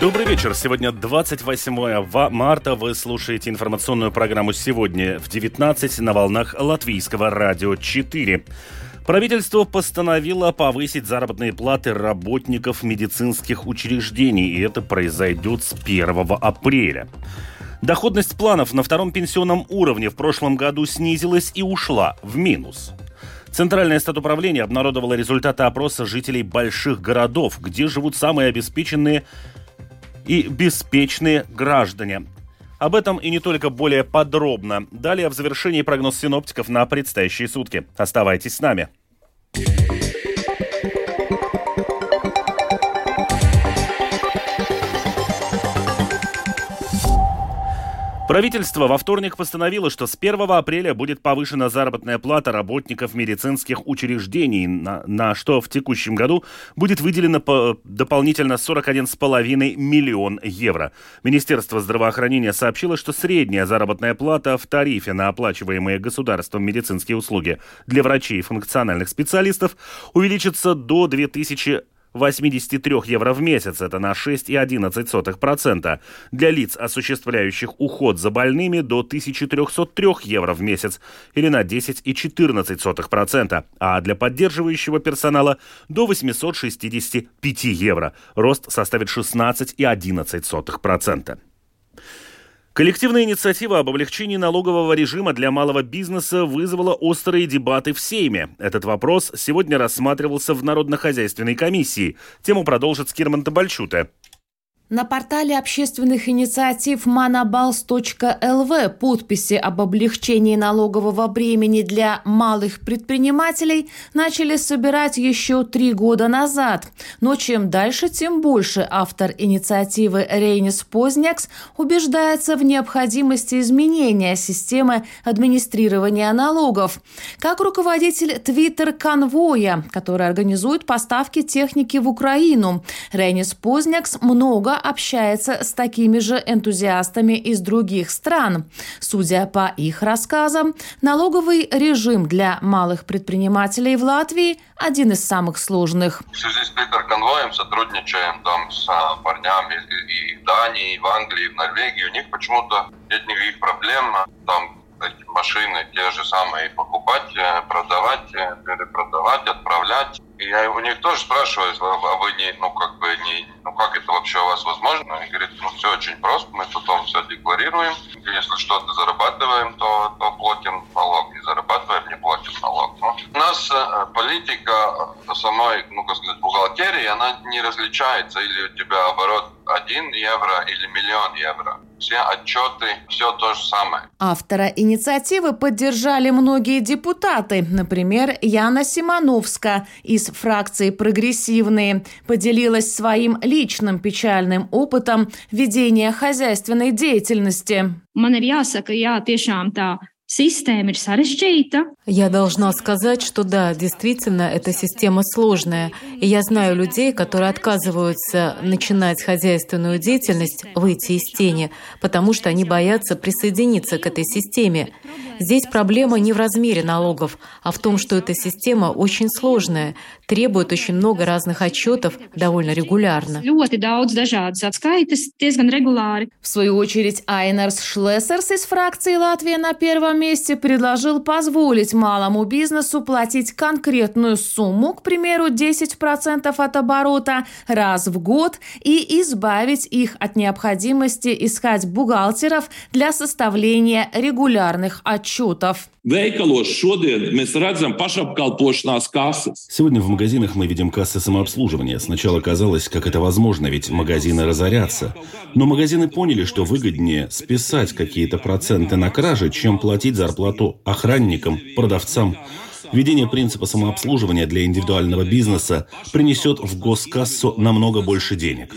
Добрый вечер. Сегодня 28 марта. Вы слушаете информационную программу «Сегодня в 19» на волнах Латвийского радио 4. Правительство постановило повысить заработные платы работников медицинских учреждений, и это произойдет с 1 апреля. Доходность планов на втором пенсионном уровне в прошлом году снизилась и ушла в минус. Центральное статуправление обнародовало результаты опроса жителей больших городов, где живут самые обеспеченные и беспечные граждане. Об этом и не только более подробно. Далее в завершении прогноз синоптиков на предстоящие сутки. Оставайтесь с нами. Правительство во вторник постановило, что с 1 апреля будет повышена заработная плата работников медицинских учреждений, на, на что в текущем году будет выделено по, дополнительно 41,5 миллион евро. Министерство здравоохранения сообщило, что средняя заработная плата в тарифе на оплачиваемые государством медицинские услуги для врачей и функциональных специалистов увеличится до 2000 83 евро в месяц, это на 6,11%. Для лиц, осуществляющих уход за больными, до 1303 евро в месяц, или на 10,14%, а для поддерживающего персонала до 865 евро. Рост составит 16,11%. Коллективная инициатива об облегчении налогового режима для малого бизнеса вызвала острые дебаты в Сейме. Этот вопрос сегодня рассматривался в Народно-хозяйственной комиссии. Тему продолжит Скирман Табальчута. На портале общественных инициатив manabals.lv подписи об облегчении налогового бремени для малых предпринимателей начали собирать еще три года назад. Но чем дальше, тем больше автор инициативы Рейнис Познякс убеждается в необходимости изменения системы администрирования налогов. Как руководитель Твиттер-конвоя, который организует поставки техники в Украину, Рейнис Познякс много общается с такими же энтузиастами из других стран. Судя по их рассказам, налоговый режим для малых предпринимателей в Латвии один из самых сложных. В связи с Питер-конвоем сотрудничаем там с а, парнями и в Дании, и в Англии, и в Норвегии. У них почему-то нет никаких проблем. Там машины те же самые покупать, э, продавать, э, перепродавать, отправлять. И я у них тоже спрашиваю, а вы не, ну как бы не, ну как это вообще у вас возможно? Они говорят, ну все очень просто, мы потом все декларируем. Если что-то зарабатываем, то, то платим налог, не зарабатываем, не платим налог. Но ну, у нас э, политика самой, ну как сказать, бухгалтерии, она не различается, или у тебя оборот 1 евро или миллион евро все отчеты, все то же самое. Автора инициативы поддержали многие депутаты. Например, Яна Симоновска из фракции «Прогрессивные» поделилась своим личным печальным опытом ведения хозяйственной деятельности. Man ir jāsaka, jā, tiešām tā Система Я должна сказать, что да, действительно, эта система сложная. И я знаю людей, которые отказываются начинать хозяйственную деятельность, выйти из тени, потому что они боятся присоединиться к этой системе. Здесь проблема не в размере налогов, а в том, что эта система очень сложная, требует очень много разных отчетов довольно регулярно. В свою очередь, Айнерс Шлессерс из фракции «Латвия на первом месте предложил позволить малому бизнесу платить конкретную сумму, к примеру, 10% от оборота раз в год и избавить их от необходимости искать бухгалтеров для составления регулярных отчетов. Сегодня в магазинах мы видим кассы самообслуживания. Сначала казалось, как это возможно, ведь магазины разорятся. Но магазины поняли, что выгоднее списать какие-то проценты на кражи, чем платить зарплату охранникам, продавцам. Введение принципа самообслуживания для индивидуального бизнеса принесет в госкассу намного больше денег.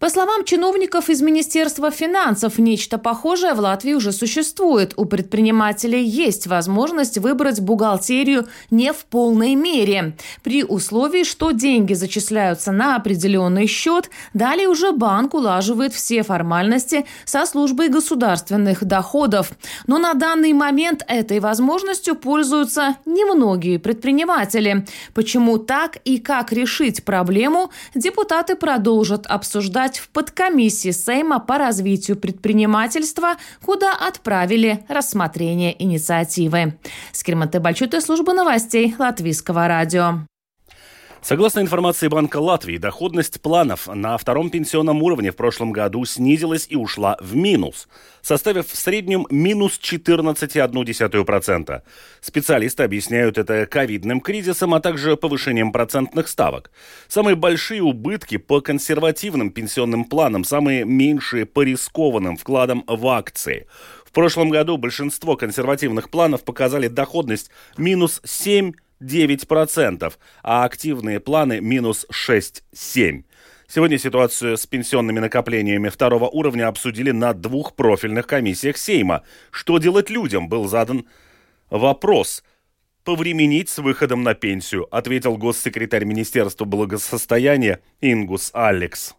По словам чиновников из Министерства финансов, нечто похожее в Латвии уже существует. У предпринимателей есть возможность выбрать бухгалтерию не в полной мере. При условии, что деньги зачисляются на определенный счет, далее уже банк улаживает все формальности со службой государственных доходов. Но на данный момент этой возможностью пользуются немногие предприниматели. Почему так и как решить проблему, депутаты продолжат обсуждать в подкомиссии Сейма по развитию предпринимательства, куда отправили рассмотрение инициативы. Скирматы Бальчуты, служба новостей Латвийского радио. Согласно информации Банка Латвии, доходность планов на втором пенсионном уровне в прошлом году снизилась и ушла в минус, составив в среднем минус 14,1%. Специалисты объясняют это ковидным кризисом, а также повышением процентных ставок. Самые большие убытки по консервативным пенсионным планам, самые меньшие по рискованным вкладам в акции. В прошлом году большинство консервативных планов показали доходность минус 7 9%, а активные планы минус 6,7%. Сегодня ситуацию с пенсионными накоплениями второго уровня обсудили на двух профильных комиссиях Сейма. Что делать людям, был задан вопрос. Повременить с выходом на пенсию, ответил госсекретарь Министерства благосостояния Ингус Алекс.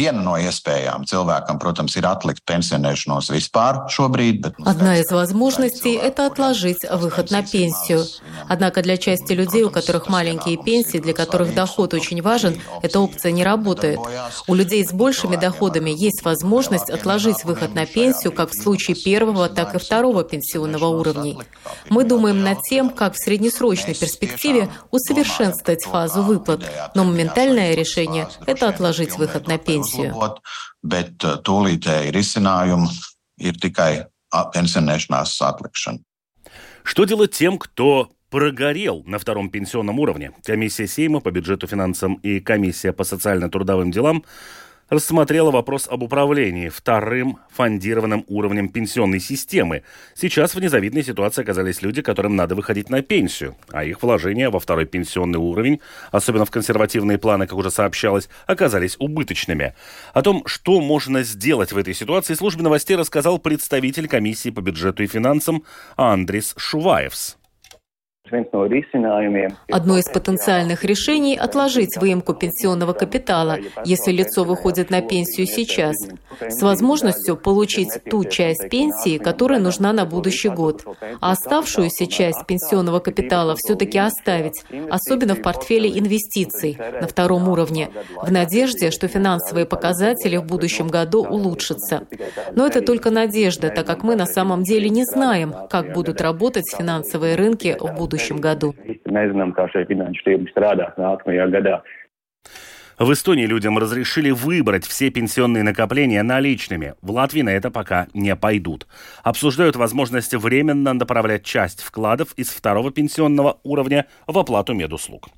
Viena no iespējām cilvēkam, protams, ir atlikt pensionēšanos vispār nu, Одна из возможностей – это отложить выход на пенсию. Однако для части людей, у которых маленькие пенсии, для которых доход очень важен, эта опция не работает. У людей с большими доходами есть возможность отложить выход на пенсию как в случае первого, так и второго пенсионного уровней. Мы думаем над тем, как в среднесрочной перспективе усовершенствовать фазу выплат, но моментальное решение – это отложить выход на пенсию uzlabot, bet uh, tūlītēji risinājumi ir tikai пенсионēšanās atlikšana. Что делать тем, кто прогорел на втором пенсионном уровне? Комиссия Сейма по бюджету, финансам и комиссия по социально-трудовым делам рассмотрела вопрос об управлении вторым фондированным уровнем пенсионной системы. Сейчас в незавидной ситуации оказались люди, которым надо выходить на пенсию, а их вложения во второй пенсионный уровень, особенно в консервативные планы, как уже сообщалось, оказались убыточными. О том, что можно сделать в этой ситуации, службе новостей рассказал представитель комиссии по бюджету и финансам Андрис Шуваевс. Одно из потенциальных решений – отложить выемку пенсионного капитала, если лицо выходит на пенсию сейчас, с возможностью получить ту часть пенсии, которая нужна на будущий год, а оставшуюся часть пенсионного капитала все-таки оставить, особенно в портфеле инвестиций на втором уровне, в надежде, что финансовые показатели в будущем году улучшатся. Но это только надежда, так как мы на самом деле не знаем, как будут работать финансовые рынки в будущем следующем году. В Эстонии людям разрешили выбрать все пенсионные накопления наличными. В Латвии на это пока не пойдут. Обсуждают возможность временно направлять часть вкладов из второго пенсионного уровня в оплату медуслуг.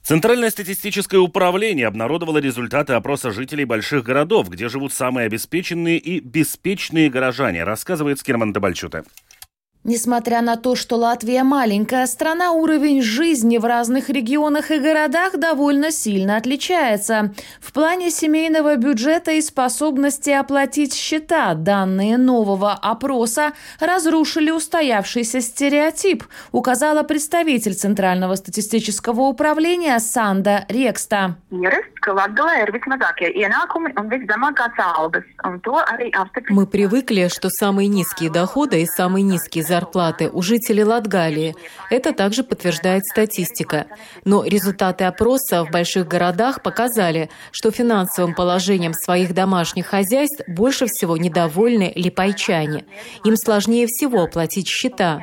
Центральное статистическое управление обнародовало результаты опроса жителей больших городов, где живут самые обеспеченные и беспечные горожане, рассказывает Скирман Табальчуте. Несмотря на то, что Латвия маленькая страна, уровень жизни в разных регионах и городах довольно сильно отличается. В плане семейного бюджета и способности оплатить счета данные нового опроса разрушили устоявшийся стереотип, указала представитель Центрального статистического управления Санда Рекста. Мы привыкли, что самые низкие доходы и самые низкие зарплаты зарплаты у жителей Латгалии. Это также подтверждает статистика. Но результаты опроса в больших городах показали, что финансовым положением своих домашних хозяйств больше всего недовольны липайчане. Им сложнее всего оплатить счета.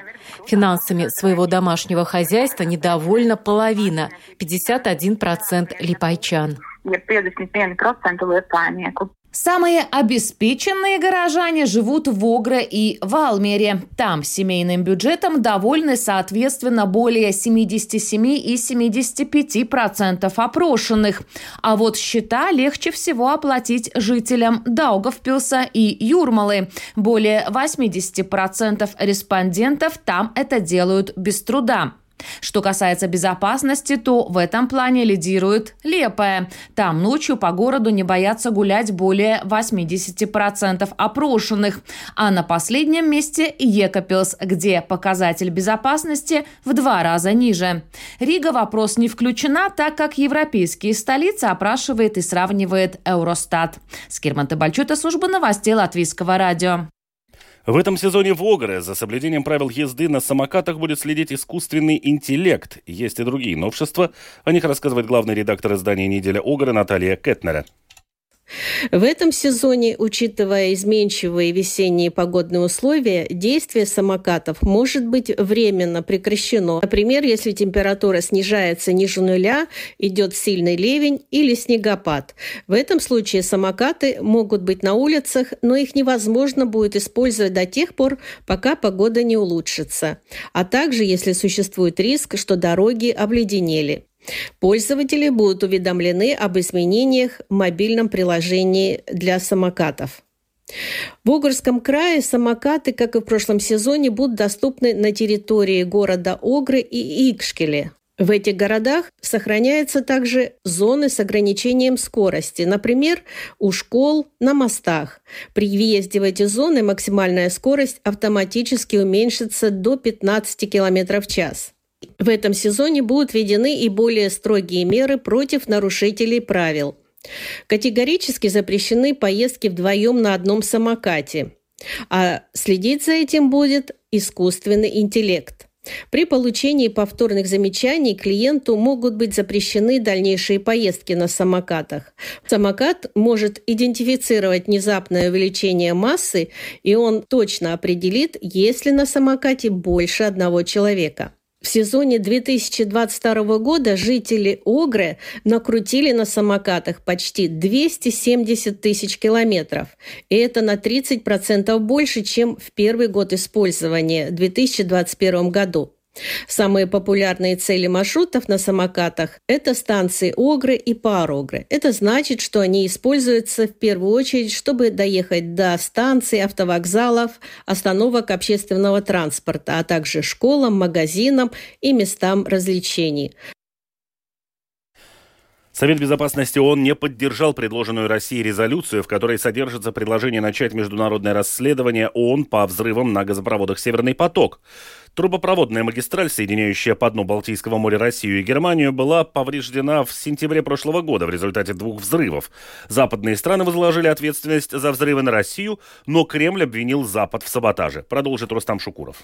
Финансами своего домашнего хозяйства недовольна половина – 51% липайчан. Ir 51% liepājnieku. Самые обеспеченные горожане живут в Огре и Валмере. Там семейным бюджетом довольны соответственно более 77 и 75 процентов опрошенных. А вот счета легче всего оплатить жителям Даугавпилса и Юрмалы. Более 80 процентов респондентов там это делают без труда. Что касается безопасности, то в этом плане лидирует Лепая. Там ночью по городу не боятся гулять более 80% опрошенных. А на последнем месте Екапилс, где показатель безопасности в два раза ниже. Рига вопрос не включена, так как европейские столицы опрашивает и сравнивает Eurostat. Скирман Табальчута, служба новостей Латвийского радио. В этом сезоне в Огре за соблюдением правил езды на самокатах будет следить искусственный интеллект. Есть и другие новшества. О них рассказывает главный редактор издания «Неделя Огра» Наталья Кетнера. В этом сезоне, учитывая изменчивые весенние погодные условия, действие самокатов может быть временно прекращено. Например, если температура снижается ниже нуля, идет сильный ливень или снегопад. В этом случае самокаты могут быть на улицах, но их невозможно будет использовать до тех пор, пока погода не улучшится. А также, если существует риск, что дороги обледенели. Пользователи будут уведомлены об изменениях в мобильном приложении для самокатов. В Огрском крае самокаты, как и в прошлом сезоне, будут доступны на территории города Огры и Икшкеле. В этих городах сохраняются также зоны с ограничением скорости, например, у школ, на мостах. При въезде в эти зоны максимальная скорость автоматически уменьшится до 15 км в час. В этом сезоне будут введены и более строгие меры против нарушителей правил. Категорически запрещены поездки вдвоем на одном самокате, а следить за этим будет искусственный интеллект. При получении повторных замечаний клиенту могут быть запрещены дальнейшие поездки на самокатах. Самокат может идентифицировать внезапное увеличение массы, и он точно определит, есть ли на самокате больше одного человека. В сезоне 2022 года жители Огры накрутили на самокатах почти 270 тысяч километров. И это на 30% больше, чем в первый год использования в 2021 году. Самые популярные цели маршрутов на самокатах – это станции Огры и Парогры. Это значит, что они используются в первую очередь, чтобы доехать до станций, автовокзалов, остановок общественного транспорта, а также школам, магазинам и местам развлечений. Совет Безопасности ООН не поддержал предложенную Россией резолюцию, в которой содержится предложение начать международное расследование ООН по взрывам на газопроводах «Северный поток». Трубопроводная магистраль, соединяющая по дну Балтийского моря Россию и Германию, была повреждена в сентябре прошлого года в результате двух взрывов. Западные страны возложили ответственность за взрывы на Россию, но Кремль обвинил Запад в саботаже. Продолжит Рустам Шукуров.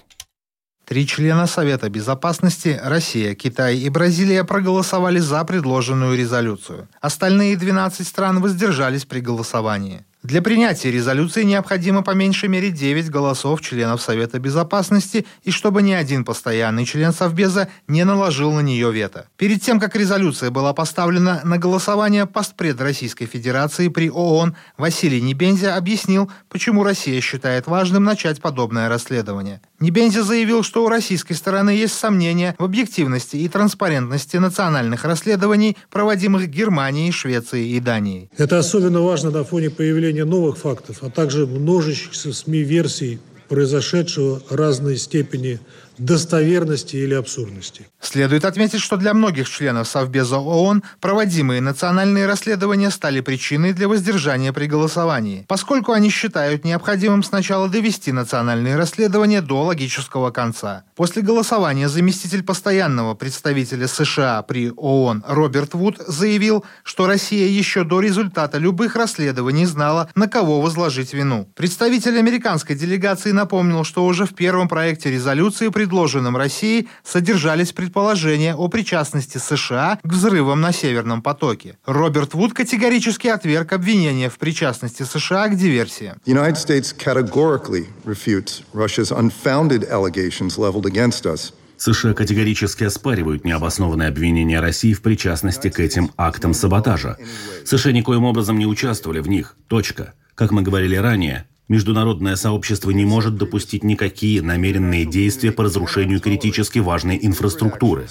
Три члена Совета Безопасности – Россия, Китай и Бразилия – проголосовали за предложенную резолюцию. Остальные 12 стран воздержались при голосовании. Для принятия резолюции необходимо по меньшей мере 9 голосов членов Совета Безопасности и чтобы ни один постоянный член Совбеза не наложил на нее вето. Перед тем, как резолюция была поставлена на голосование, постпред Российской Федерации при ООН Василий Небензя объяснил, почему Россия считает важным начать подобное расследование. Небензя заявил, что у российской стороны есть сомнения в объективности и транспарентности национальных расследований, проводимых Германией, Швецией и Данией. Это особенно важно на фоне появления новых фактов, а также множащихся СМИ версий произошедшего разной степени достоверности или абсурдности. Следует отметить, что для многих членов Совбеза ООН проводимые национальные расследования стали причиной для воздержания при голосовании, поскольку они считают необходимым сначала довести национальные расследования до логического конца. После голосования заместитель постоянного представителя США при ООН Роберт Вуд заявил, что Россия еще до результата любых расследований знала, на кого возложить вину. Представитель американской делегации напомнил, что уже в первом проекте резолюции пред предложенном России, содержались предположения о причастности США к взрывам на Северном потоке. Роберт Вуд категорически отверг обвинения в причастности США к диверсии. United States categorically refutes Russia's unfounded allegations leveled against us. США категорически оспаривают необоснованные обвинения России в причастности к этим актам саботажа. США никоим образом не участвовали в них. Точка. Как мы говорили ранее, Международное сообщество не может допустить никакие намеренные действия по разрушению критически важной инфраструктуры.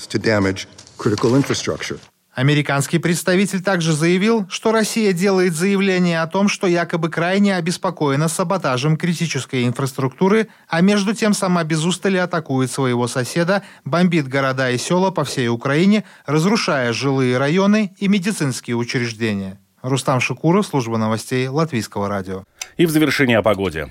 Американский представитель также заявил, что Россия делает заявление о том, что якобы крайне обеспокоена саботажем критической инфраструктуры, а между тем сама без устали атакует своего соседа, бомбит города и села по всей Украине, разрушая жилые районы и медицинские учреждения. Рустам Шукуров, служба новостей Латвийского радио. И в завершение о погоде.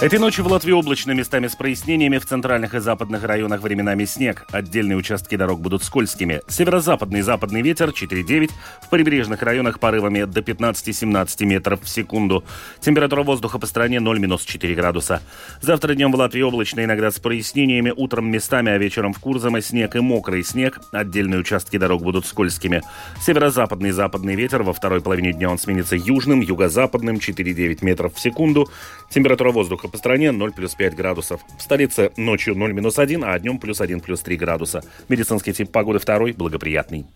Этой ночью в Латвии облачно местами с прояснениями. В центральных и западных районах временами снег. Отдельные участки дорог будут скользкими. Северо-западный и западный ветер 4,9. В прибрежных районах порывами до 15-17 метров в секунду. Температура воздуха по стране 0-4 градуса. Завтра днем в Латвии облачно, иногда с прояснениями. Утром местами, а вечером в Курзаме снег и мокрый снег. Отдельные участки дорог будут скользкими. Северо-западный и западный ветер. Во второй половине дня он сменится южным, юго-западным 4,9 метров в секунду. Температура воздуха по стране 0 плюс 5 градусов. В столице ночью 0 минус 1, а днем плюс 1 плюс 3 градуса. Медицинский тип погоды второй, благоприятный.